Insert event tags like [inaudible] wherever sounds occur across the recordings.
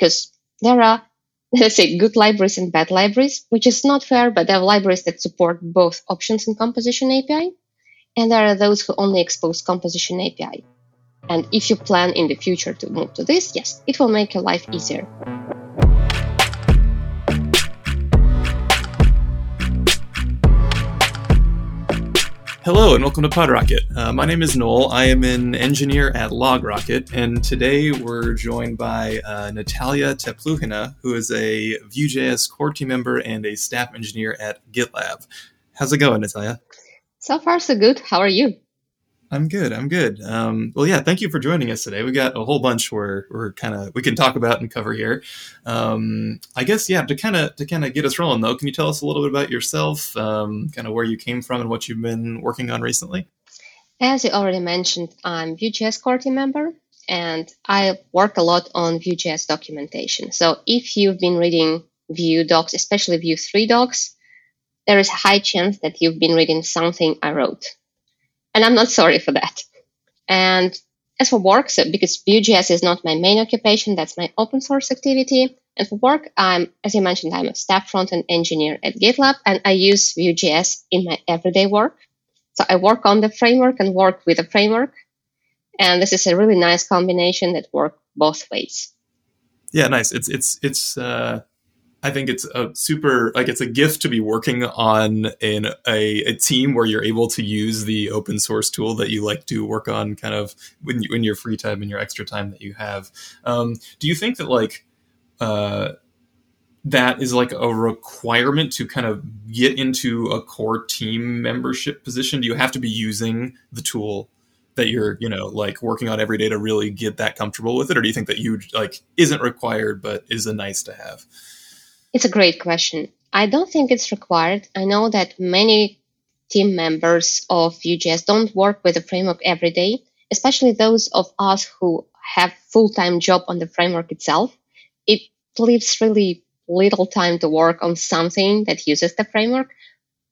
because there are, let's say, good libraries and bad libraries, which is not fair, but there are libraries that support both options in Composition API, and there are those who only expose Composition API. And if you plan in the future to move to this, yes, it will make your life easier. Hello and welcome to PodRocket. Uh, my name is Noel. I am an engineer at LogRocket, and today we're joined by uh, Natalia Tepluhina, who is a Vue.js core team member and a staff engineer at GitLab. How's it going, Natalia? So far, so good. How are you? I'm good. I'm good. Um, well, yeah. Thank you for joining us today. We got a whole bunch where we're kind of we can talk about and cover here. Um, I guess yeah. To kind of to kind of get us rolling though, can you tell us a little bit about yourself, um, kind of where you came from and what you've been working on recently? As you already mentioned, I'm Vue.js core team member, and I work a lot on Vue.js documentation. So if you've been reading Vue docs, especially Vue 3 docs, there is a high chance that you've been reading something I wrote and I'm not sorry for that. And as for work, so because Vue.js is not my main occupation, that's my open source activity. And for work, I'm, as you mentioned, I'm a staff front-end engineer at GitLab, and I use Vue.js in my everyday work. So I work on the framework and work with the framework. And this is a really nice combination that works both ways. Yeah, nice. It's it's it's uh, I think it's a super like it's a gift to be working on in a, a team where you're able to use the open source tool that you like to work on kind of when you, in your free time and your extra time that you have. Um, do you think that like uh, that is like a requirement to kind of get into a core team membership position? Do you have to be using the tool that you're you know like working on every day to really get that comfortable with it, or do you think that you like isn't required but is a nice to have? It's a great question. I don't think it's required. I know that many team members of Vue.js don't work with the framework every day, especially those of us who have full-time job on the framework itself. It leaves really little time to work on something that uses the framework.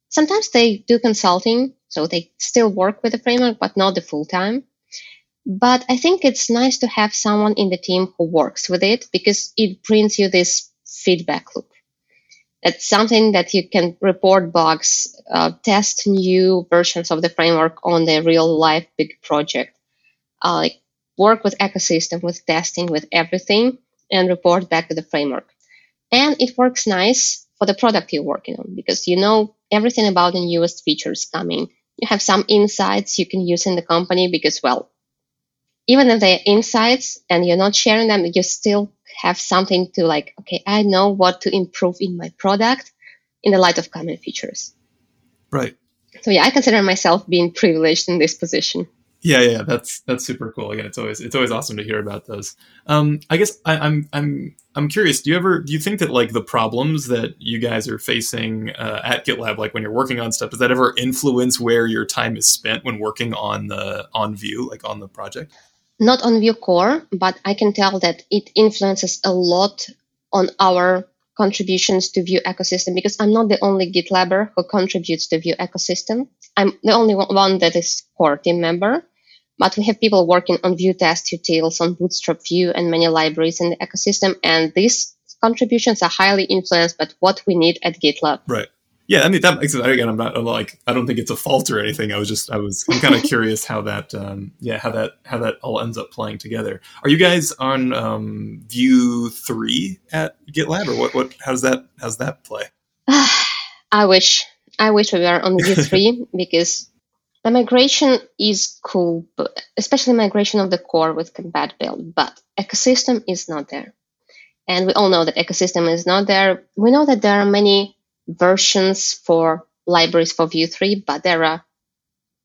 Sometimes they do consulting, so they still work with the framework, but not the full time. But I think it's nice to have someone in the team who works with it because it brings you this feedback loop. That's something that you can report bugs, uh, test new versions of the framework on the real life big project, uh, like work with ecosystem, with testing, with everything, and report back to the framework. And it works nice for the product you're working on because you know everything about the newest features coming. You have some insights you can use in the company because, well, even if they're insights and you're not sharing them, you still have something to like, okay, I know what to improve in my product in the light of common features. Right. So yeah, I consider myself being privileged in this position. Yeah, yeah, that's that's super cool. Again, it's always it's always awesome to hear about those. Um, I guess I, am I'm, I'm I'm curious. Do you ever do you think that like the problems that you guys are facing uh, at GitLab, like when you're working on stuff, does that ever influence where your time is spent when working on the on Vue, like on the project? Not on Vue core, but I can tell that it influences a lot on our contributions to Vue ecosystem because I'm not the only GitLabber who contributes to Vue ecosystem. I'm the only one that is core team member, but we have people working on Vue test utils, on Bootstrap Vue, and many libraries in the ecosystem. And these contributions are highly influenced by what we need at GitLab. Right. Yeah, I mean that makes it. Again, I'm not I'm like I don't think it's a fault or anything. I was just I was I'm kind of curious how that um, yeah how that how that all ends up playing together. Are you guys on um, Vue three at GitLab or what what how's that how's that play? [sighs] I wish I wish we were on Vue [laughs] three because the migration is cool, but especially migration of the core with compat build, but ecosystem is not there, and we all know that ecosystem is not there. We know that there are many versions for libraries for Vue 3, but there are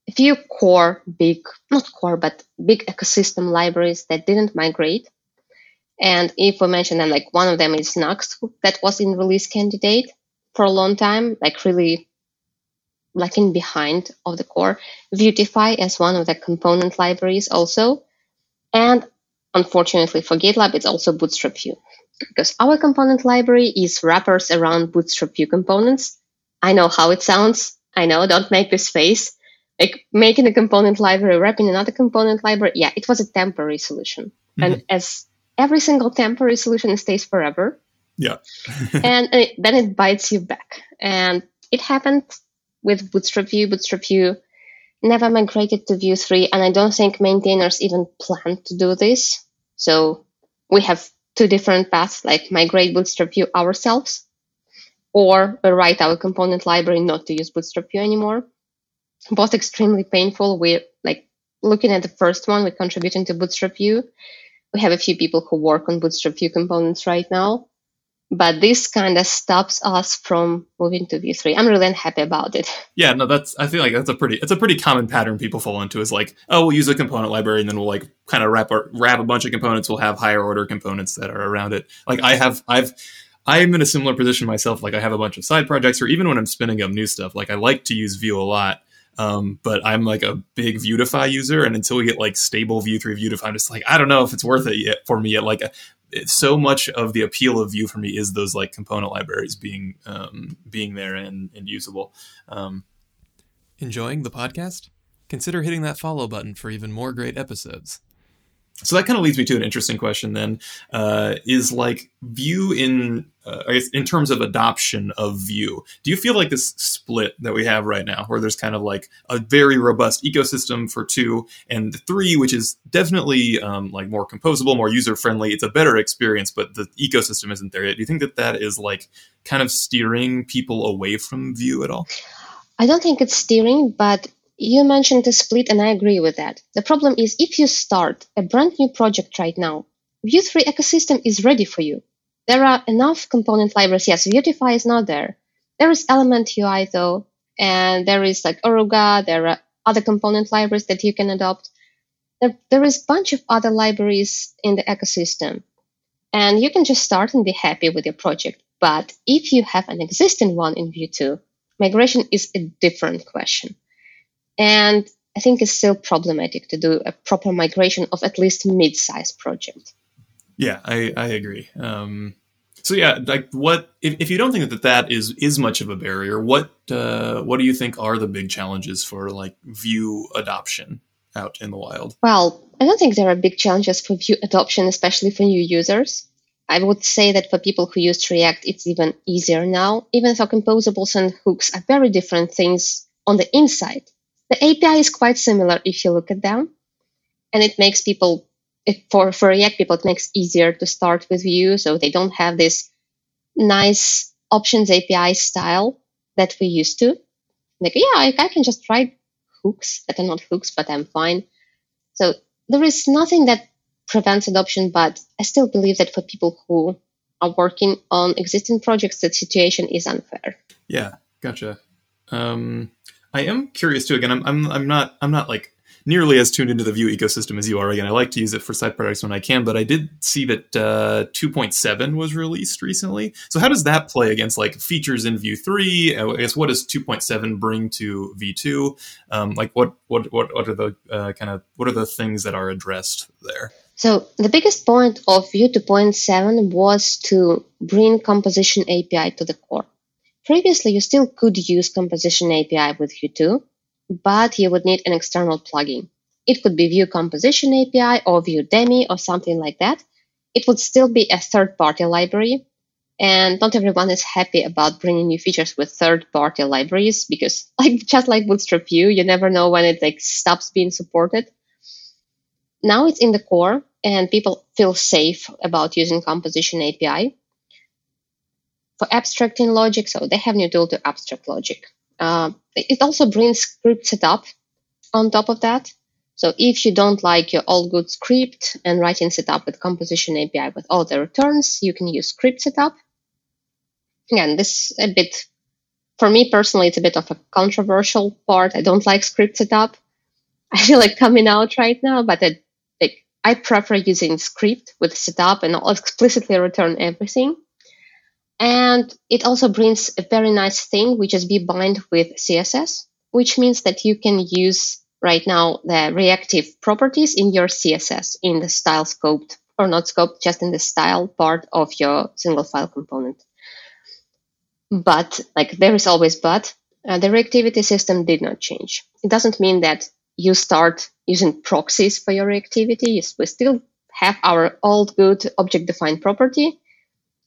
a few core big, not core, but big ecosystem libraries that didn't migrate. And if we mention them, like one of them is Nuxt, that was in release candidate for a long time, like really lagging behind of the core. Vuetify as one of the component libraries also. And unfortunately for GitLab, it's also Bootstrap Vue because our component library is wrappers around Bootstrap Vue components. I know how it sounds. I know, don't make this face. Like making a component library, wrapping another component library. Yeah, it was a temporary solution. Mm-hmm. And as every single temporary solution stays forever. Yeah. [laughs] and it, then it bites you back. And it happened with Bootstrap Vue. Bootstrap Vue never migrated to Vue 3, and I don't think maintainers even plan to do this. So we have two different paths, like migrate Bootstrap Vue ourselves, or write our component library not to use Bootstrap Vue anymore. Both extremely painful. We're like looking at the first one, we're contributing to Bootstrap Vue. We have a few people who work on Bootstrap Vue components right now but this kind of stops us from moving to Vue 3 i'm really unhappy about it. Yeah no that's i feel like that's a pretty it's a pretty common pattern people fall into is like oh we'll use a component library and then we'll like kind of wrap wrap a bunch of components. We'll have higher order components that are around it. Like i have i've i'm in a similar position myself. Like i have a bunch of side projects or even when i'm spinning up new stuff like i like to use Vue a lot um, but I'm like a big Vuetify user, and until we get like stable Vue three Vuetify, I'm just like I don't know if it's worth it yet for me. Yet, like so much of the appeal of Vue for me is those like component libraries being um, being there and, and usable. Um, Enjoying the podcast? Consider hitting that follow button for even more great episodes. So that kind of leads me to an interesting question. Then uh, is like Vue in uh, I guess in terms of adoption of Vue. Do you feel like this split that we have right now, where there's kind of like a very robust ecosystem for two and three, which is definitely um, like more composable, more user friendly. It's a better experience, but the ecosystem isn't there yet. Do you think that that is like kind of steering people away from Vue at all? I don't think it's steering, but you mentioned the split, and I agree with that. The problem is if you start a brand new project right now, Vue 3 ecosystem is ready for you. There are enough component libraries. Yes, Vuetify is not there. There is Element UI though, and there is like Oruga. There are other component libraries that you can adopt. There, there is a bunch of other libraries in the ecosystem, and you can just start and be happy with your project. But if you have an existing one in Vue 2, migration is a different question. And I think it's still problematic to do a proper migration of at least mid-sized project. Yeah, I, I agree. Um, so yeah, like what if, if you don't think that that is is much of a barrier, what uh, what do you think are the big challenges for like Vue adoption out in the wild? Well, I don't think there are big challenges for Vue adoption, especially for new users. I would say that for people who use React, it's even easier now. Even though composables and hooks are very different things on the inside, the API is quite similar if you look at them, and it makes people for for React people it makes easier to start with Vue, so they don't have this nice options API style that we used to. Like, yeah, I, I can just write hooks that are not hooks, but I'm fine. So there is nothing that prevents adoption, but I still believe that for people who are working on existing projects, that situation is unfair. Yeah, gotcha. Um, I am curious too. Again, I'm, I'm, I'm not, I'm not like nearly as tuned into the Vue ecosystem as you are. Again, I like to use it for side projects when I can, but I did see that uh, 2.7 was released recently. So how does that play against like features in Vue 3? Uh, I guess what does 2.7 bring to V2? Um, like what, what, what, what are the uh, kind of, what are the things that are addressed there? So the biggest point of Vue 2.7 was to bring composition API to the core. Previously, you still could use Composition API with 2, but you would need an external plugin. It could be Vue Composition API or Vue Demi or something like that. It would still be a third-party library, and not everyone is happy about bringing new features with third-party libraries because, [laughs] like just like Bootstrap Vue, you never know when it like stops being supported. Now it's in the core, and people feel safe about using Composition API for abstracting logic. So they have new tool to abstract logic. Uh, it also brings script setup on top of that. So if you don't like your all good script and writing setup with composition API with all the returns, you can use script setup. Again, this a bit, for me personally, it's a bit of a controversial part. I don't like script setup. [laughs] I feel like coming out right now, but I, like, I prefer using script with setup and I'll explicitly return everything. And it also brings a very nice thing, which is v-bind with CSS, which means that you can use right now the reactive properties in your CSS in the style scoped or not scoped, just in the style part of your single file component. But like there is always but, uh, the reactivity system did not change. It doesn't mean that you start using proxies for your reactivity. We still have our old good object defined property,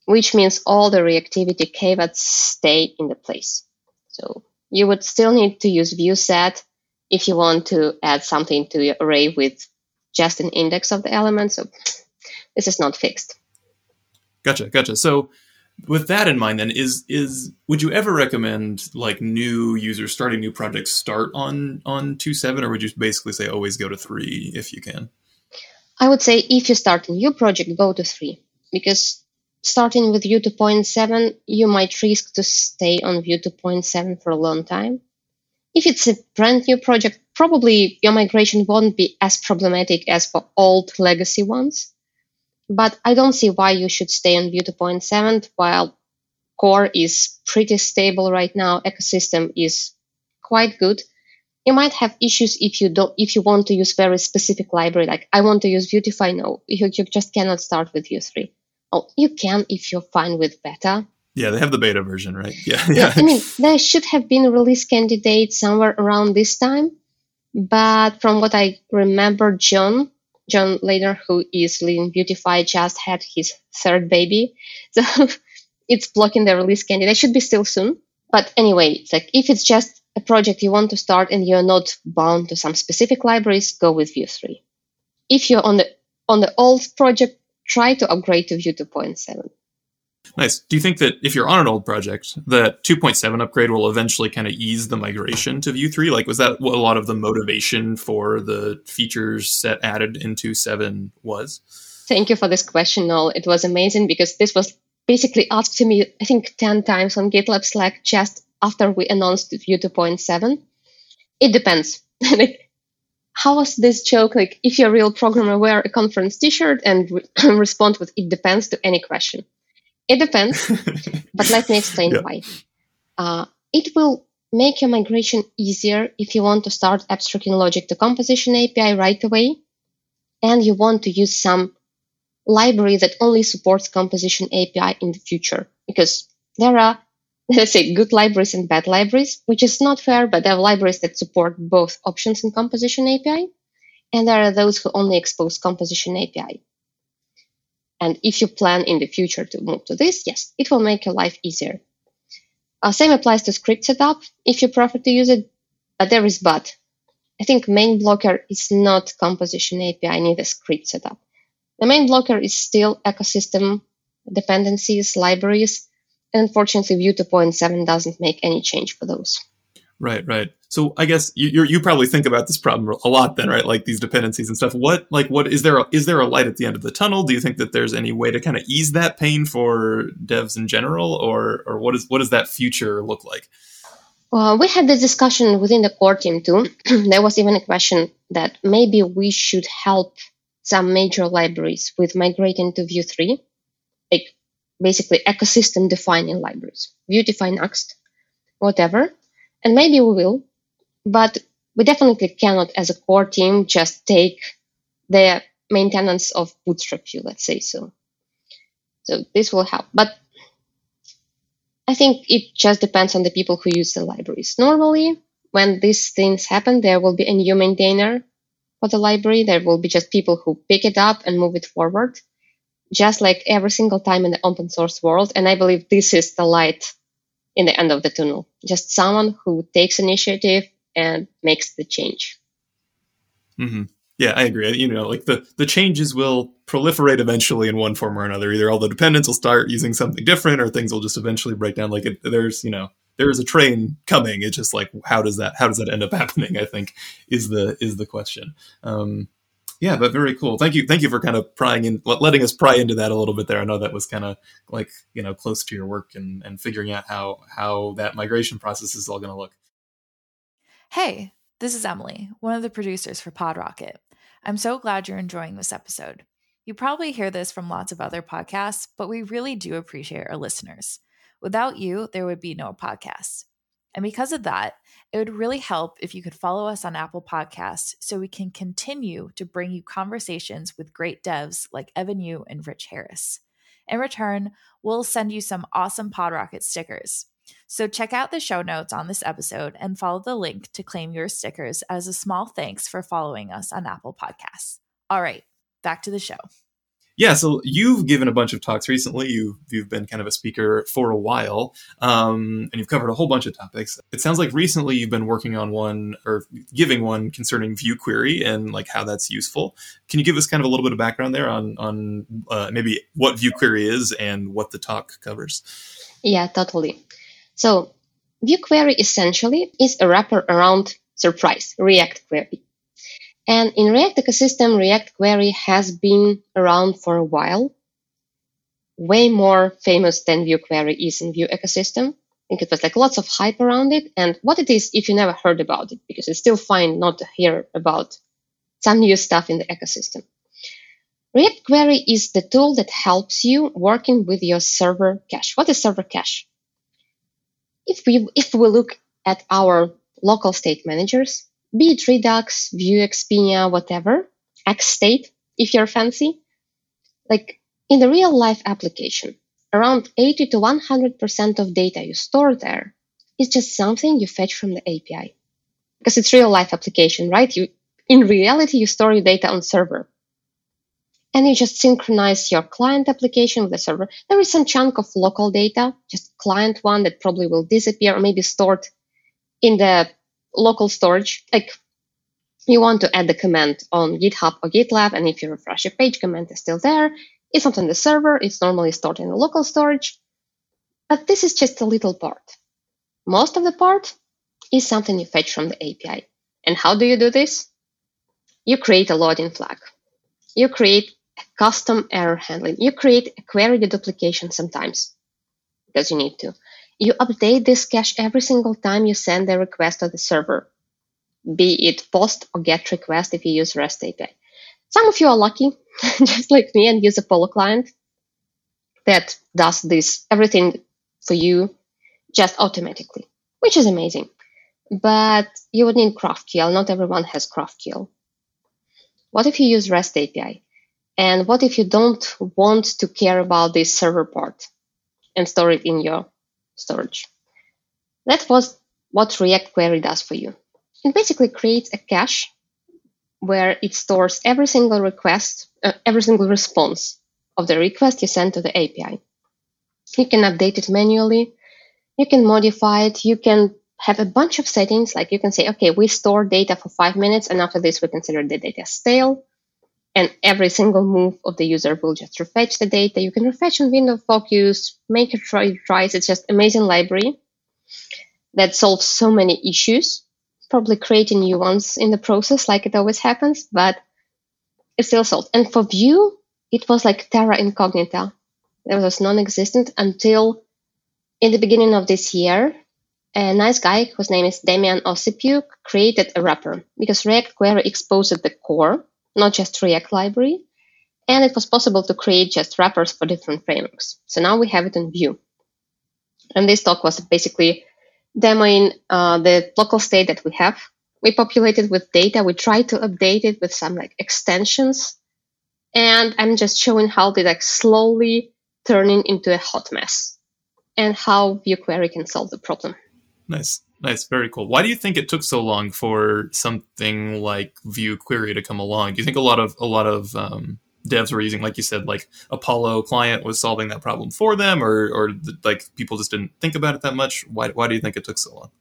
which means all the reactivity caveats stay in the place. So you would still need to use Vue.set if you want to add something to your array with just an index of the element. So this is not fixed. Gotcha, gotcha. So with that in mind then is is would you ever recommend like new users starting new projects start on on two seven, or would you basically say always go to 3 if you can i would say if you start a new project go to 3 because starting with vue 2.7 you might risk to stay on vue 2.7 for a long time if it's a brand new project probably your migration won't be as problematic as for old legacy ones but I don't see why you should stay on Vue 2.7 while core is pretty stable right now. Ecosystem is quite good. You might have issues if you don't if you want to use very specific library. Like I want to use Vuetify. No, you, you just cannot start with Vue 3. Oh, you can if you're fine with beta. Yeah, they have the beta version, right? [laughs] Yeah, yeah. I mean, there should have been a release candidate somewhere around this time, but from what I remember, John John Leider, who is leading Vuetify, just had his third baby. [laughs] So it's blocking the release candidate. It should be still soon. But anyway, it's like if it's just a project you want to start and you're not bound to some specific libraries, go with Vue 3. If you're on the on the old project, try to upgrade to Vue 2.7. Nice. Do you think that if you're on an old project, that 2.7 upgrade will eventually kind of ease the migration to Vue 3? Like, was that what a lot of the motivation for the features set added into 7 was? Thank you for this question, Noel. It was amazing because this was basically asked to me, I think, 10 times on GitLab Slack just after we announced Vue 2.7. It depends. [laughs] How was this joke? Like, if you're a real programmer, wear a conference t shirt and re- [clears throat] respond with it depends to any question. It depends, [laughs] but let me explain yeah. why. Uh, it will make your migration easier if you want to start abstracting logic to composition API right away, and you want to use some library that only supports composition API in the future. Because there are, let's [laughs] say, good libraries and bad libraries, which is not fair, but there are libraries that support both options in composition API, and there are those who only expose composition API. And if you plan in the future to move to this, yes, it will make your life easier. Uh, same applies to script setup if you prefer to use it, but there is but. I think main blocker is not composition API, neither script setup. The main blocker is still ecosystem dependencies, libraries, and unfortunately Vue 2.7 doesn't make any change for those. Right, right. So I guess you you probably think about this problem a lot then, right? Like these dependencies and stuff. What like what is there a, is there a light at the end of the tunnel? Do you think that there's any way to kind of ease that pain for devs in general, or or what is what does that future look like? Well, we had this discussion within the core team too. [clears throat] there was even a question that maybe we should help some major libraries with migrating to Vue 3, like basically ecosystem defining libraries, Vuetify Nuxt, whatever and maybe we will, but we definitely cannot, as a core team, just take the maintenance of Bootstrap Vue, let's say so. So this will help, but I think it just depends on the people who use the libraries. Normally, when these things happen, there will be a new maintainer for the library. There will be just people who pick it up and move it forward, just like every single time in the open source world. And I believe this is the light in the end of the tunnel. Just someone who takes initiative and makes the change. Mm-hmm. Yeah, I agree. You know, like the the changes will proliferate eventually in one form or another. Either all the dependents will start using something different, or things will just eventually break down. Like it, there's, you know, there is a train coming. It's just like how does that how does that end up [laughs] happening? I think is the is the question. Um, yeah, but very cool. Thank you, thank you for kind of prying in, letting us pry into that a little bit there. I know that was kind of like you know close to your work and and figuring out how how that migration process is all going to look. Hey, this is Emily, one of the producers for PodRocket. I'm so glad you're enjoying this episode. You probably hear this from lots of other podcasts, but we really do appreciate our listeners. Without you, there would be no podcast. And because of that, it would really help if you could follow us on Apple Podcasts so we can continue to bring you conversations with great devs like Evan You and Rich Harris. In return, we'll send you some awesome PodRocket stickers. So check out the show notes on this episode and follow the link to claim your stickers as a small thanks for following us on Apple Podcasts. All right, back to the show. Yeah, so you've given a bunch of talks recently. You've you've been kind of a speaker for a while, um, and you've covered a whole bunch of topics. It sounds like recently you've been working on one or giving one concerning Vue Query and like how that's useful. Can you give us kind of a little bit of background there on on uh, maybe what Vue Query is and what the talk covers? Yeah, totally. So Vue Query essentially is a wrapper around surprise React query. And in React ecosystem, React Query has been around for a while, way more famous than Vue Query is in Vue ecosystem. I think it was like lots of hype around it. And what it is, if you never heard about it, because it's still fine not to hear about some new stuff in the ecosystem. React Query is the tool that helps you working with your server cache. What is server cache? If we, if we look at our local state managers, be it Redux, Vuex, Pinia, whatever, XState, if you're fancy. Like in the real life application, around 80 to 100% of data you store there is just something you fetch from the API. Because it's real life application, right? You, in reality, you store your data on server. And you just synchronize your client application with the server. There is some chunk of local data, just client one that probably will disappear or maybe stored in the local storage, like you want to add the command on GitHub or GitLab, and if you refresh your page, command is still there. It's not on the server, it's normally stored in the local storage. But this is just a little part. Most of the part is something you fetch from the API. And how do you do this? You create a loading flag. You create a custom error handling. You create a query deduplication sometimes because you need to. You update this cache every single time you send a request to the server, be it post or get request if you use REST API. Some of you are lucky, [laughs] just like me, and use Apollo client that does this everything for you just automatically, which is amazing. But you would need GraphQL. Not everyone has GraphQL. What if you use REST API? And what if you don't want to care about this server part and store it in your storage. That was what React Query does for you. It basically creates a cache where it stores every single request, uh, every single response of the request you send to the API. You can update it manually. You can modify it. You can have a bunch of settings. Like you can say, okay, we store data for five minutes, and after this, we consider the data stale. And every single move of the user will just refetch the data. You can refetch on window focus, make it try tries. It's just amazing library that solves so many issues. Probably creating new ones in the process, like it always happens, but it's still solved. And for Vue, it was like terra incognita. It was non-existent until in the beginning of this year, a nice guy whose name is Damian Osipiuk created a wrapper because React Query exposed the core not just React library. And it was possible to create just wrappers for different frameworks. So now we have it in Vue. And this talk was basically demoing uh, the local state that we have. We populated with data. We tried to update it with some like extensions. And I'm just showing how they like slowly turning into a hot mess and how Vue query can solve the problem. Nice. Nice, very cool. Why do you think it took so long for something like Vue Query to come along? Do you think a lot of a lot of um, devs were using, like you said, like Apollo client was solving that problem for them, or or like people just didn't think about it that much? Why why do you think it took so long?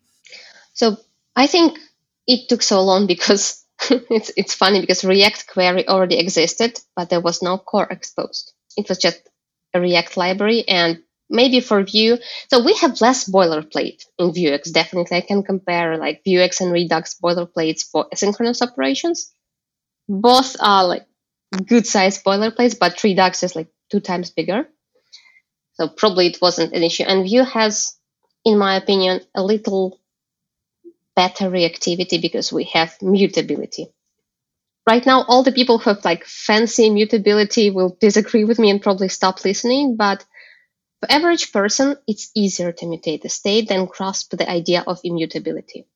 So I think it took so long because [laughs] it's it's funny because React Query already existed, but there was no core exposed. It was just a React library, and maybe for Vue. So we have less boilerplate in Vuex. Definitely, I can compare like Vuex and Redux boilerplates for asynchronous operations. Both are like good sized boilerplates, but Redux is like two times bigger. So probably it wasn't an issue. And Vue has, in my opinion, a little better reactivity because we have mutability. Right now, all the people who have like fancy mutability will disagree with me and probably stop listening, but for average person, it's easier to mutate the state than grasp the idea of immutability.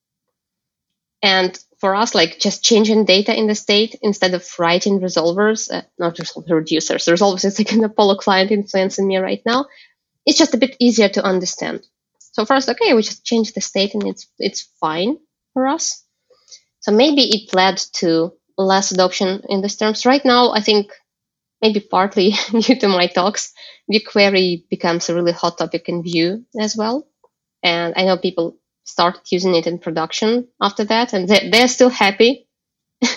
And for us, like just changing data in the state instead of writing resolvers, uh, not reducers, resolvers is like an Apollo client influencing me right now. It's just a bit easier to understand. So for us, okay, we just change the state and it's it's fine for us. So maybe it led to less adoption in these terms. Right now, I think maybe partly [laughs] due to my talks, Vue query becomes a really hot topic in Vue as well. And I know people start using it in production after that, and they're, they're still happy. [laughs]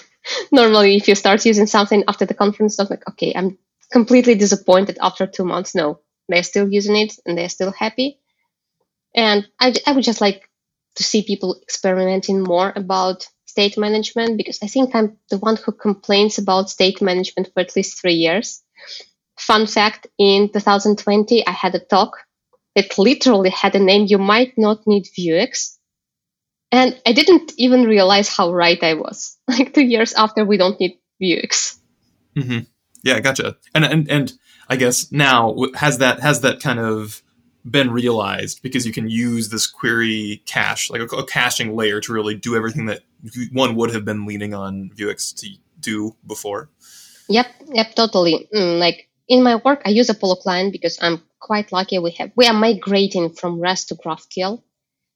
Normally, if you start using something after the conference, I'm like, okay, I'm completely disappointed after two months. No, they're still using it and they're still happy. And I, I would just like to see people experimenting more about state management because I think I'm the one who complains about state management for at least three years. Fun fact in 2020, I had a talk that literally had a name you might not need Vuex. And I didn't even realize how right I was. [laughs] Like two years after, we don't need Vuex. Mm-hmm. Yeah, gotcha. And and and I guess now has that has that kind of been realized because you can use this query cache, like a, a, caching layer, to really do everything that one would have been leaning on Vuex to do before. Yep, yep, totally. Mm, like in my work, I use Apollo Client because I'm quite lucky. We have we are migrating from REST to GraphQL,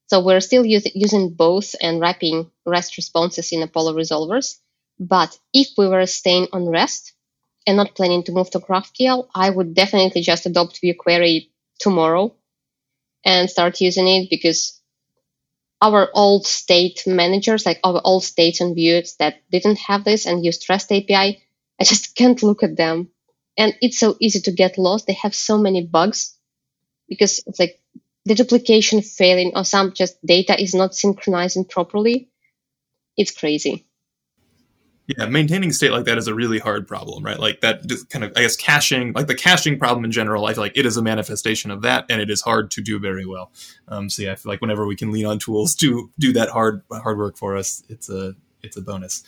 so we're still use, using both and wrapping REST responses in Apollo resolvers. But if we were staying on REST and not planning to move to GraphQL, I would definitely just adopt Vue query tomorrow and start using it because our old state managers, like our old states and views that didn't have this and used REST API, I just [laughs] can't look at them. And it's so easy to get lost. They have so many bugs because it's like the duplication failing or some just data is not synchronizing properly. It's crazy. Yeah, maintaining state like that is a really hard problem, right? Like that just kind of, I guess, caching, like the caching problem in general, I feel like it is a manifestation of that, and it is hard to do very well. Um, so yeah, I feel like whenever we can lean on tools to do that hard hard work for us, it's a it's a bonus.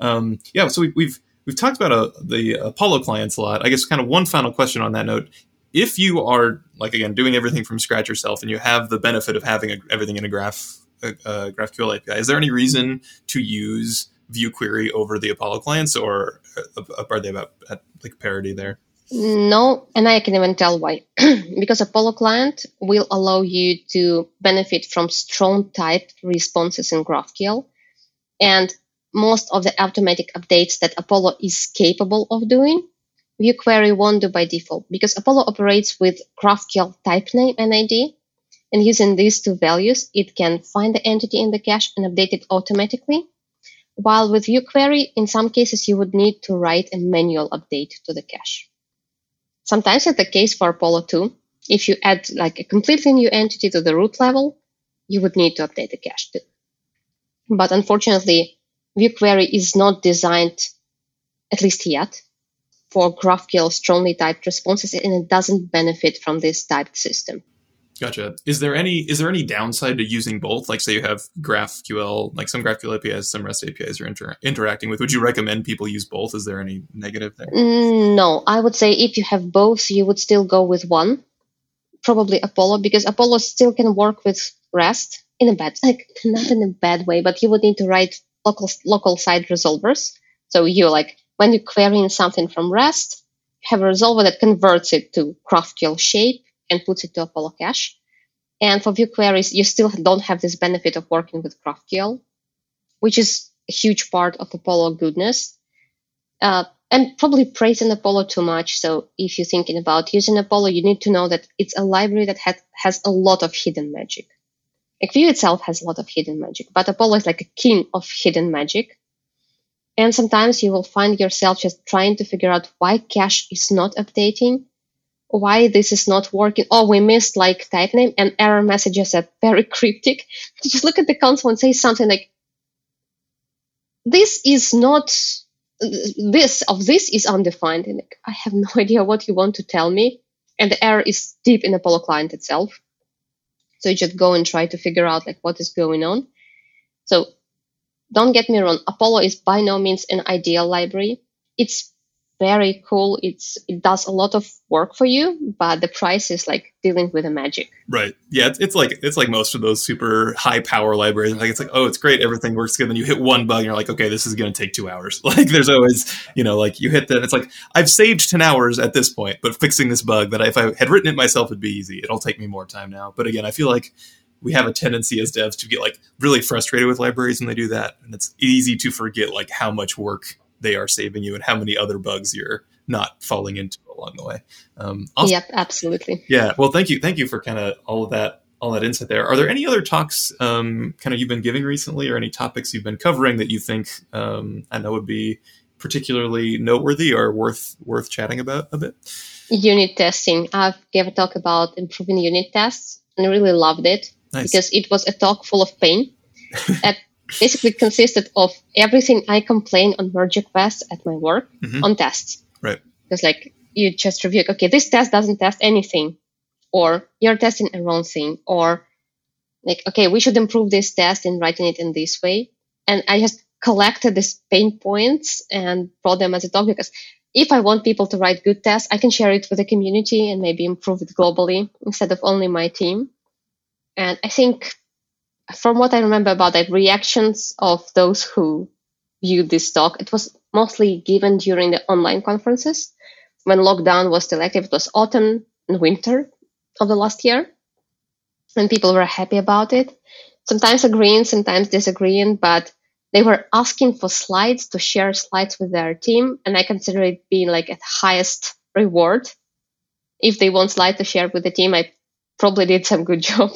Um, yeah, so we, have we've we've talked about uh, the Apollo clients a lot. I guess kind of one final question on that note: if you are like again doing everything from scratch yourself, and you have the benefit of having a, everything in a graph a, a GraphQL API, is there any reason to use Vue query over the Apollo clients, or uh, are they about at like parity there? No, and I can even tell why. [clears throat] because Apollo client will allow you to benefit from strong typed responses in GraphQL, and most of the automatic updates that Apollo is capable of doing, Vue Query won't do by default because Apollo operates with GraphQL type name and ID. And using these two values, it can find the entity in the cache and update it automatically while with Vue query, in some cases, you would need to write a manual update to the cache. Sometimes it's the case for Apollo 2. If you add like a completely new entity to the root level, you would need to update the cache too. But unfortunately, Vue query is not designed, at least yet, for GraphQL strongly typed responses, and it doesn't benefit from this typed system. Gotcha. Is there any is there any downside to using both? Like, say you have GraphQL, like some GraphQL APIs, some REST APIs you're inter- interacting with. Would you recommend people use both? Is there any negative there? Mm, no, I would say if you have both, you would still go with one, probably Apollo, because Apollo still can work with REST in a bad, like not in a bad way, but you would need to write local local side resolvers. So you like when you're querying something from REST, have a resolver that converts it to GraphQL shape and puts it to Apollo Cache. And for Vue Query's, you still don't have this benefit of working with GraphQL, which is a huge part of Apollo goodness. Uh, and probably praising Apollo too much. So if you're thinking about using Apollo, you need to know that it's a library that has, has a lot of hidden magic. Like Vue itself has a lot of hidden magic, but Apollo is like a king of hidden magic. And sometimes you will find yourself just trying to figure out why cache is not updating why this is not working. Oh, we missed like type name and error messages are very [laughs] cryptic. Just look at the console and say something like, this is not, this of this is undefined. And like, I have no [laughs] idea what you want to tell me. And the error is deep in Apollo client itself. So you just go and try to figure out like what is going on. So don't get me wrong. Apollo is by no means an ideal library. It's very cool. It's it does a lot of work for you, but the price is like dealing with the magic. Right. Yeah. It's, it's like it's like most of those super high power libraries. Like it's like oh, it's great, everything works good. Then you hit one bug, and you're like, okay, this is going to take two hours. [laughs] Like there's always you know like you hit that. It's like I've saved ten hours at this point, but fixing this bug that if I had written it myself would be easy. It'll take me more time now. But again, I feel like we have a tendency as devs to get like really frustrated with libraries when they do that and it's easy to forget like how much work they are saving you and how many other bugs you're not falling into along the way. Um, awesome. Yep, absolutely. Yeah. Well, thank you. Thank you for kind of all of that, all that insight there. Are there any other talks um, kind of you've been giving recently or any topics you've been covering that you think um, I know would be particularly noteworthy or worth worth chatting about a bit? Unit testing. I've gave a talk about improving unit tests and I really loved it nice. because it was a talk full of pain. that [laughs] basically consisted of everything I complain on merge requests at my work mm-hmm. on tests. Right. Because like you just review, okay, this test doesn't test anything, or you're testing a wrong thing, or like, okay, we should improve this test in writing it in this way. And I just collected these pain points and brought them as a talk because if I want people to write good tests, I can share it with the community and maybe improve it globally instead of only my team. And I think from what I remember about the reactions of those who viewed this talk, it was mostly given during the online conferences when lockdown was still active. It was autumn and winter of the last year, and people were happy about it. Sometimes agreeing, sometimes disagreeing, but they were asking for slides to share slides with their team, and I consider it being like at highest reward. If they want slides to share with the team, I probably did some good [laughs] job.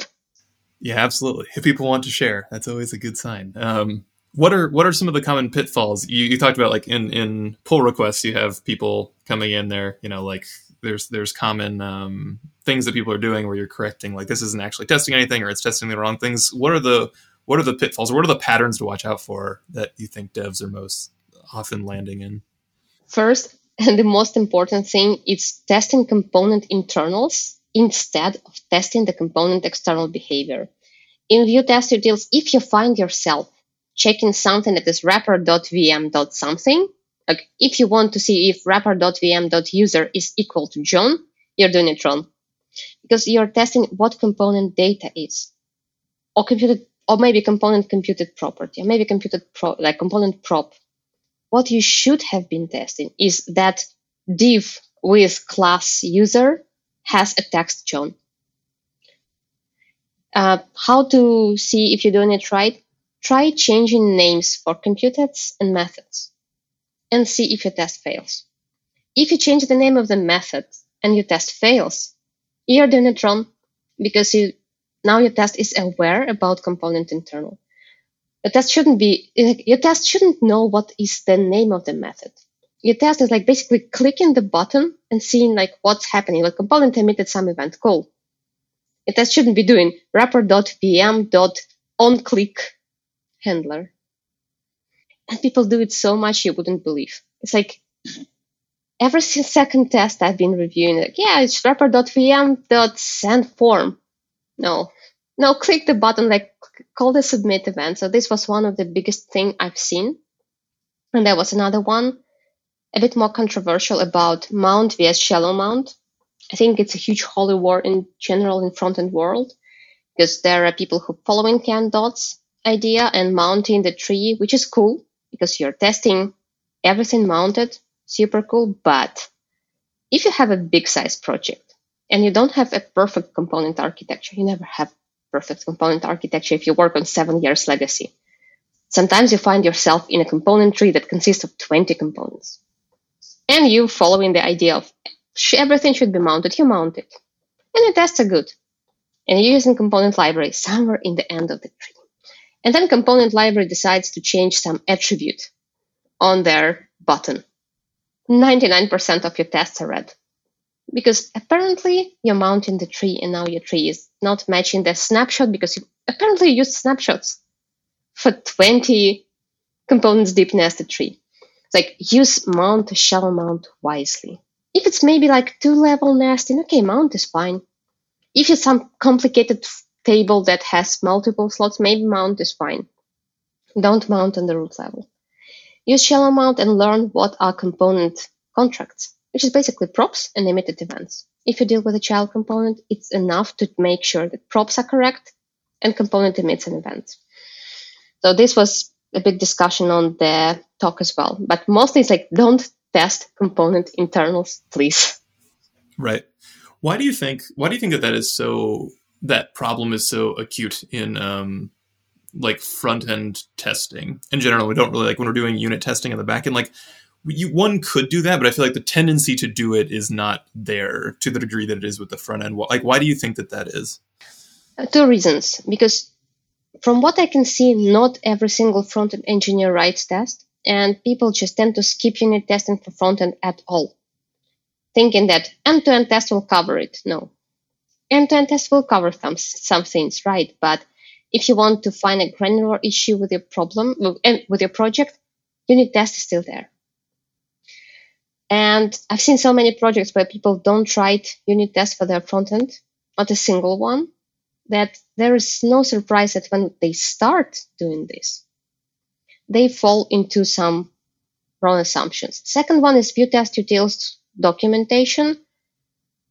Yeah, absolutely. If people want to share, that's always a good sign. Um, what are what are some of the common pitfalls you, you talked about? Like in in pull requests, you have people coming in there. You know, like there's there's common um, things that people are doing where you're correcting like this isn't actually testing anything or it's testing the wrong things. What are the what are the pitfalls? What are the patterns to watch out for that you think devs are most often landing in? First, and the most important thing is testing component internals instead of testing the component external behavior. In Vue test utils, if you find yourself checking something that is wrapper.vm. something, like if you want to see if wrapper.vm.user is equal to John, you're doing it wrong. Because you're testing what component data is. Or computed or maybe component computed property, or maybe computed pro, like component prop. What you should have been testing is that div with class user has a text shown. Uh, how to see if you're doing it right? Try changing names for computeds and methods and see if your test fails. If you change the name of the method and your test fails, you're doing it wrong because you now your test is aware about component internal. The test shouldn't be your test shouldn't know what is the name of the method your test is like basically clicking the button and seeing like what's happening. Like component emitted some event, cool. Your test shouldn't be doing wrapper.vm.onClick handler. And people do it so much you wouldn't believe. It's like every second test I've been reviewing, like, yeah, it's wrapper.vm.send form. No, no, click the button, like call the submit event. So this was one of the biggest thing I've seen. And there was another one a bit more controversial about mount vs shallow mount. I think it's a huge holy war in general in front-end world because there are people who following Kent Dodds' idea and mounting the tree, which is cool because you're testing everything mounted, super cool. But if you have a big size project and you don't have a perfect component architecture, you never have perfect component architecture if you work on seven years legacy. Sometimes you find yourself in a component tree that consists of 20 components and you following the idea of everything should be mounted, you mount it. And the tests are good. And you're using component library somewhere in the end of the tree. And then component library decides to change some attribute on their button. 99% of your tests are red. Because apparently you're mounting the tree and now your tree is not matching the snapshot because you apparently used snapshots for 20 components deep nested tree like use mount shallow mount wisely. If it's maybe like two level nesting, okay, mount is fine. If it's some complicated table that has multiple slots, maybe mount is fine. Don't mount on the root level. Use shallow mount and learn what are component contracts, which is basically props and emitted events. If you deal with a child component, it's enough to make sure that props are correct and component emits an event. So this was a big discussion on the talk as well. But mostly it's like don't test component internals, please. Right. Why do you think? Why do you think that that is so? That problem is so acute in um, like front end testing in general. We don't really like when we're doing unit testing on the back end. Like you, one could do that, but I feel like the tendency to do it is not there to the degree that it is with the front end. Like, why do you think that that is? Uh, two reasons. Because from what I can see, not every single front end engineer writes test, and people just tend to skip unit testing for front end at all, thinking that end to end test will cover it. No, end to end test will cover some some things, right? But if you want to find a granular issue with your problem with your project, unit test is still there and I've seen so many projects where people don't write unit tests for their front end, not a single one, that there is no surprise that when they start doing this, they fall into some wrong assumptions. Second one is Vue Test Utils documentation.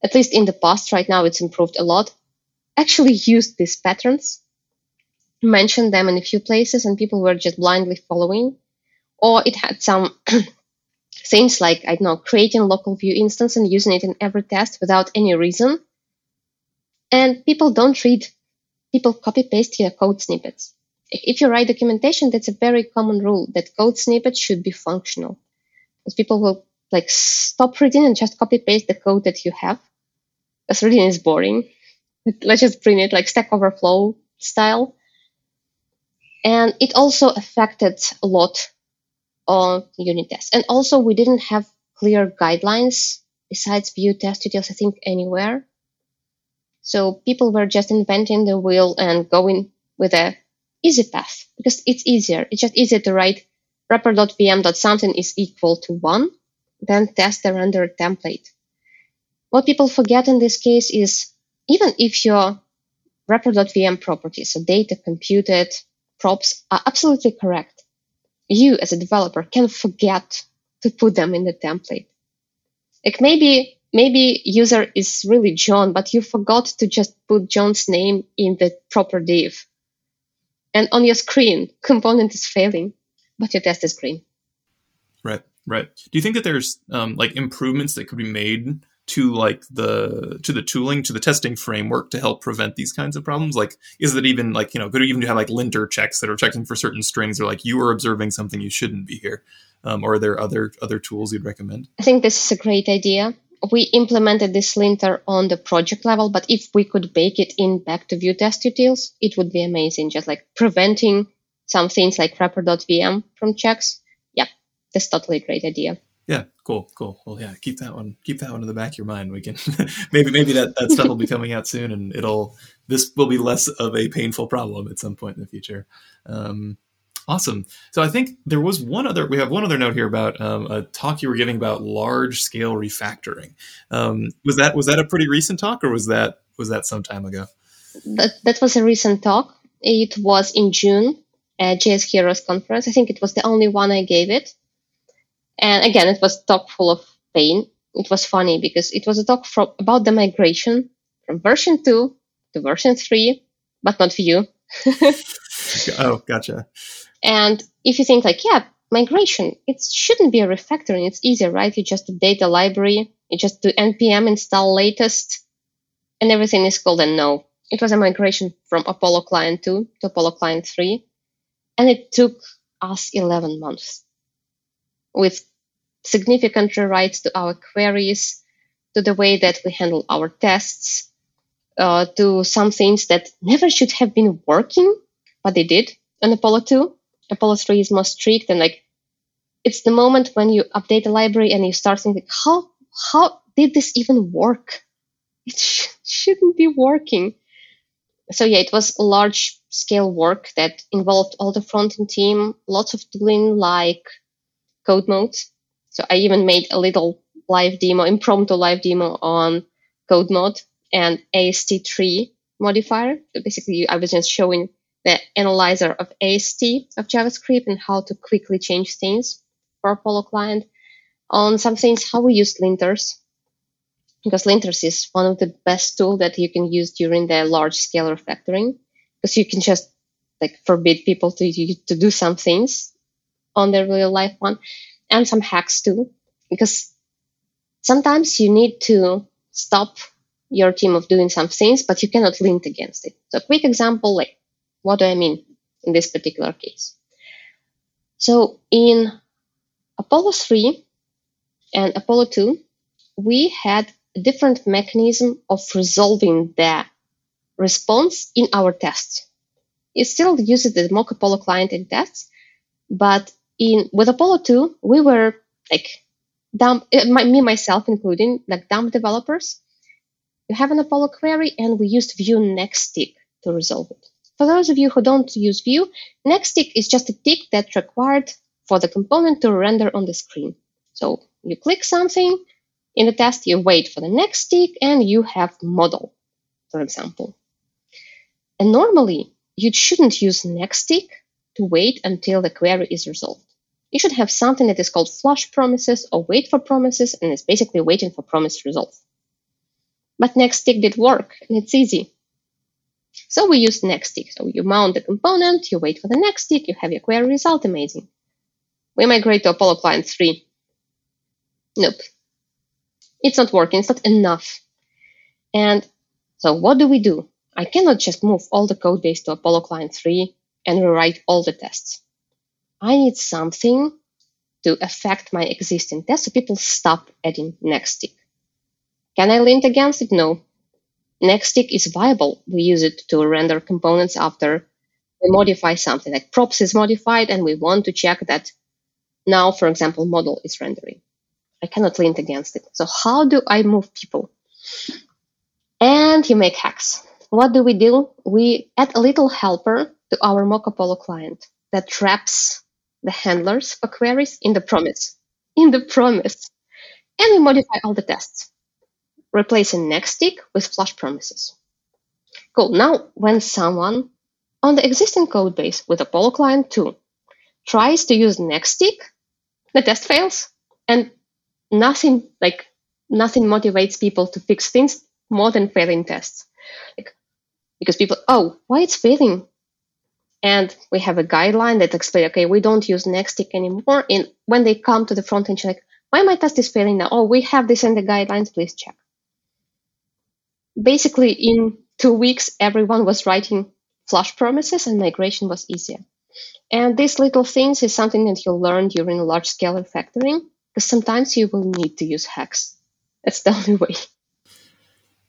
At least in the past, right now it's improved a lot. Actually used these patterns, mentioned them in a few places, and people were just blindly following. Or it had some [clears throat] things like, I don't know, creating local view instance and using it in every test without any reason. And people don't read, people copy paste your code snippets. If you write documentation, that's a very common rule that code snippets should be functional. Because people will like stop reading and just copy paste the code that you have. Because reading is boring. Let's just print it like Stack Overflow style. And it also affected a lot on unit tests. And also, we didn't have clear guidelines besides Vue Test Utils, I think, anywhere. So people were just inventing the wheel and going with a easy path because it's easier. It's just easier to write wrapper.vm.something is equal to one than test the rendered template. What people forget in this case is even if your wrapper.vm properties, so data computed props are absolutely correct, you as a developer can forget to put them in the template. Like maybe maybe user is really John, but you forgot to just put John's name in the proper div. And on your screen, [laughs] component is failing, but your test is green. Right, right. Do you think that there's um, like improvements that could be made to like the to the tooling to the testing framework to help prevent these kinds of problems like is it even like you know could it even have like linter checks that are checking for certain strings or like you are observing something you shouldn't be here um, or are there other other tools you'd recommend i think this is a great idea we implemented this linter on the project level but if we could bake it in back to Vue Test Utils it would be amazing just like preventing some things like wrapper.vm from checks yeah that's totally a great idea yeah, cool, cool. Well, yeah, keep that one, keep that one in the back of your mind. We can [laughs] maybe maybe that that stuff will be coming out soon, and it'll this will be less of a painful problem at some point in the future. Um, awesome. So I think there was one other. We have one other note here about um, a talk you were giving about large scale refactoring. Um, was that was that a pretty recent talk, or was that was that some time ago? That that was a recent talk. It was in June at JS Heroes conference. I think it was the only one I gave it and again, it was talk full of pain. It was funny because it was a talk from, about the migration from version 2 to version 3, but not Vue. [laughs] oh, gotcha. And if you think like, yeah, migration, it shouldn't be a refactoring. It's easier, right? You just update the library, you just do npm install latest, and everything is cool. And no, it was a migration from Apollo Client 2 to Apollo Client 3. And it took us 11 months with significant rewrites to our queries, to the way that we handle our tests, uh, to some things that never should have been working, but they did on Apollo 2. Apollo 3 is more strict and like it's the moment when you update the library and you start thinking, how how did this even work? It sh- shouldn't be working. So yeah, it was a large scale work that involved all the front end team, lots of tooling like codemods. So I even made a little live demo, impromptu live demo on codemod and AST tree modifier. So basically, I was just showing the analyzer of AST of JavaScript and how to quickly change things for Apollo client. On some things, how we use linters, because linters is one of the best tool that you can use during the large scale refactoring, because you can just like forbid people to to do some things on the real life one and some hacks too, because sometimes you need to stop your team of doing some things, but you cannot lint against it. So quick example, like what do I mean? in this particular case. So in Apollo 3 and Apollo 2, we had a different mechanism of resolving the response in our tests. It still uses the mock Apollo client in tests, but in with Apollo 2, we were like dumb, eh, my, me myself including, like dumb developers. You have an Apollo query, and we used Vue next tick to resolve it. For those of you who don't use Vue, next tick is just a tick that's required for the component to render on the screen. So you click something in the test, you wait for the next tick, and you have model, for example. And normally, you shouldn't use next tick to wait until the query is resolved. You should have something that is called flush promises or wait for promises, and is basically waiting for promise resolve. But next tick did work, and it's easy. So we use next tick. So you mount the component, you wait for the next you have your query result, amazing. We migrate to Apollo Client 3. Nope. It's not working, it's not enough. And so what do we do? I cannot just move all the code base to Apollo Client 3 and rewrite all the tests. I need something to affect my existing tests so people stop adding next tick. Can I lint against it? No. Next tick is viable. We use it to render components after we modify something like props is modified and we want to check that now, for example, model is rendering. I cannot lint against it. So how do I move people? And you make hacks. What do we do? We add a little helper to our mock Apollo client that traps the handlers for queries in the promise. In the promise. And we modify all the tests, replacing next tick with flush promises. Cool. Now, when someone on the existing code base with Apollo Client 2 tries to use next tick, the test fails and nothing like nothing motivates people to fix things more than failing tests. Like, because people, oh, why it's failing? And we have a guideline that explains, okay, we don't use Nexttick anymore. And when they come to the front end, like, why my test is failing now? Oh, we have this in the guidelines, please check. Basically, in two weeks, everyone was writing flush promises and migration was easier. And these little things is something that you'll learn during large scale refactoring, because sometimes you will need to use hacks. That's the [laughs] only way.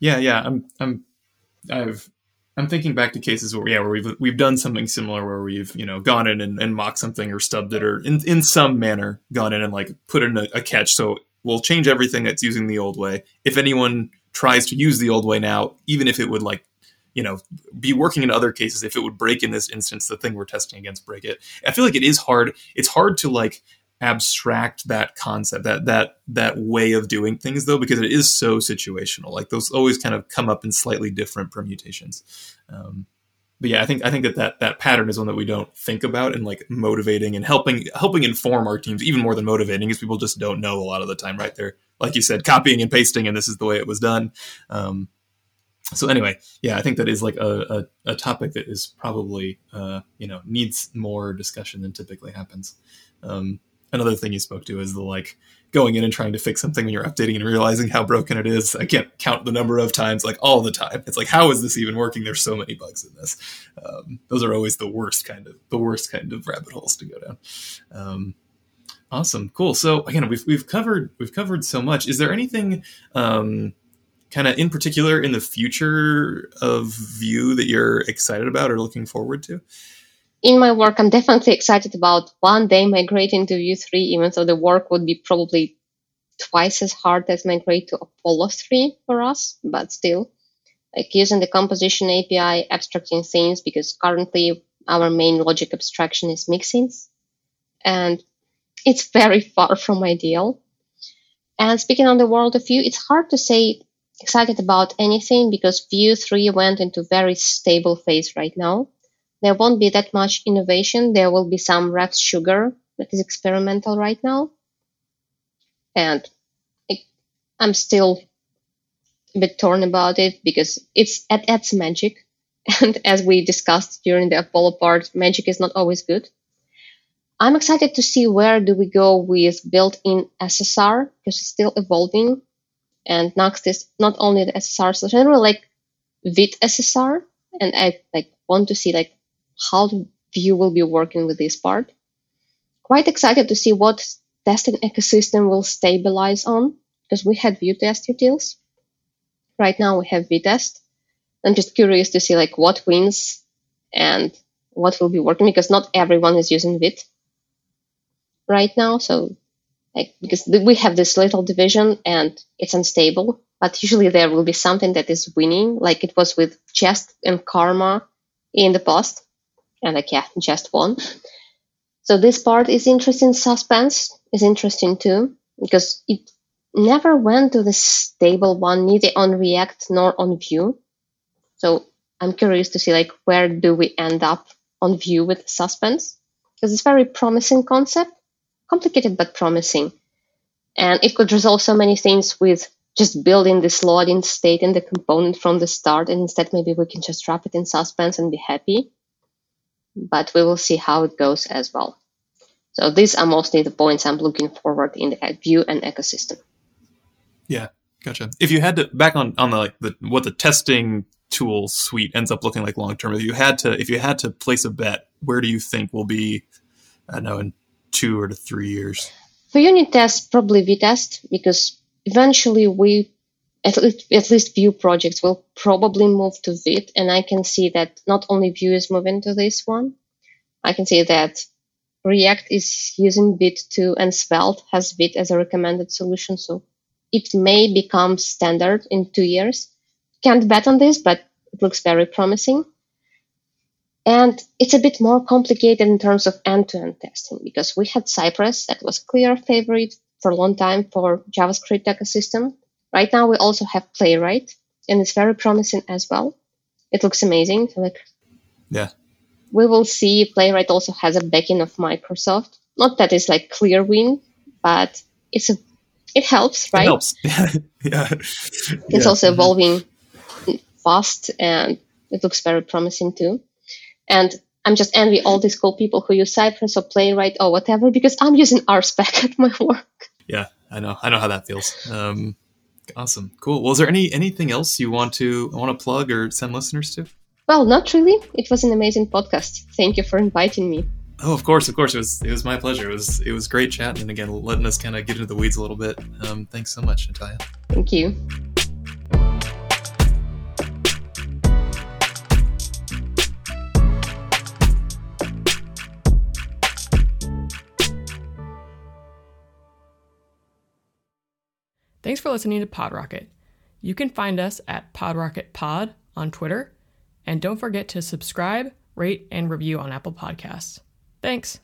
Yeah, yeah. I'm I'm I've I'm thinking back to cases where yeah, where we've we've done something similar where we've, you know, gone in and, and mocked something or stubbed it or in, in some manner gone in and like put in a, a catch. So we'll change everything that's using the old way. If anyone tries to use the old way now, even if it would like you know be working in other cases if it would break in this instance the thing we're testing against break it. I feel like it is hard it's hard to like abstract that concept that that that way of doing things though because it is so situational. Like those always kind of come up in slightly different permutations. Um, but yeah i think i think that, that that pattern is one that we don't think about and like motivating and helping helping inform our teams even more than motivating because people just don't know a lot of the time right there like you said copying and pasting and this is the way it was done um, so anyway, yeah, I think that is like a, a, a topic that is probably uh, you know needs more discussion than typically happens. Um, another thing you spoke to is the like going in and trying to fix something when you're updating and realizing how broken it is. I can't count the number of times, like all the time. It's like, how is this even working? There's so many bugs in this. Um, those are always the worst kind of the worst kind of rabbit holes to go down. Um, awesome, cool. So again, we've we've covered we've covered so much. Is there anything? Um, kind of in particular in the future of Vue that you're excited about or looking forward to? In my work, I'm definitely excited about one day migrating to Vue 3, even though the work would be probably twice as hard as migrate to Apollo 3 for us, but still. Like using the composition API, abstracting things, because currently our main logic abstraction is mixins. And it's very far from ideal. And speaking on the world of Vue, it's hard to say excited about anything because Vue 3 went into very stable phase right now. There won't be that much innovation. There will be some Ref Sugar that is experimental right now. And it, I'm still a bit torn about it because it's it adds magic. [laughs] And as we discussed during the Apollo part, magic is not always good. I'm excited to see where do we go with built-in SSR because it's still evolving and Nuxt is not only the SSR solution, I really like with SSR, and I like want to see like how Vue will be working with this part. Quite excited to see what testing ecosystem will stabilize on because we had Vue test utils. Right now we have Vitest. I'm just curious to see like what wins and what will be working because not everyone is using Vite right now. So like because we have this little division and it's unstable, but usually there will be something that is winning, like it was with Jest and Karma in the past, and like yeah, Jest won. So this part is interesting. Suspense is interesting too because it never went to the stable one, neither on React nor on Vue. So I'm curious to see like where do we end up on Vue with suspense because it's a very promising concept, complicated but promising, and it could resolve so many things with just building this loading state in the component from the start, and instead maybe we can just wrap it in suspense and be happy. But we will see how it goes as well. So these are mostly the points I'm looking forward in the Vue and ecosystem. Yeah, gotcha. If you had to back on on the like the what the testing tool suite ends up looking like long term, if you had to if you had to place a bet, where do you think will be? I don't know in two or three years. For unit tests, probably Vitest because eventually we at least, at least Vue projects will probably move to Vite, and I can see that not only Vue is moving to this one. I can see that React is using Vite too, and Svelte has Vite as a recommended solution. So it may become standard in two years. Can't bet on this, but it looks very promising. And it's a bit more complicated in terms of end-to-end testing because we had Cypress that was clear favorite for a long time for JavaScript ecosystem. Right now we also have Playwright and it's very promising as well. It looks amazing. like yeah. We will see Playwright also has a backing of Microsoft. Not that it's like clear win, but it's a it helps, right? It helps. [laughs] yeah. It's yeah. also evolving fast and it looks very promising too. And I'm just envy all these cool people who use Cypress or Playwright or whatever because I'm using RSpec [laughs] at my work. Yeah, I know. I know how that feels. Um, awesome, cool. Well, is there any anything else you want to want to plug or send listeners to? Well, not really. It was an amazing podcast. Thank you for inviting me. Oh, of course, of course. It was it was my pleasure. It was it was great chatting, and again, letting us kind of get into the weeds a little bit. Um, thanks so much, Natalia. Thank you. Thanks for listening to PodRocket. You can find us at PodRocketPod on Twitter, and don't forget to subscribe, rate, and review on Apple Podcasts. Thanks.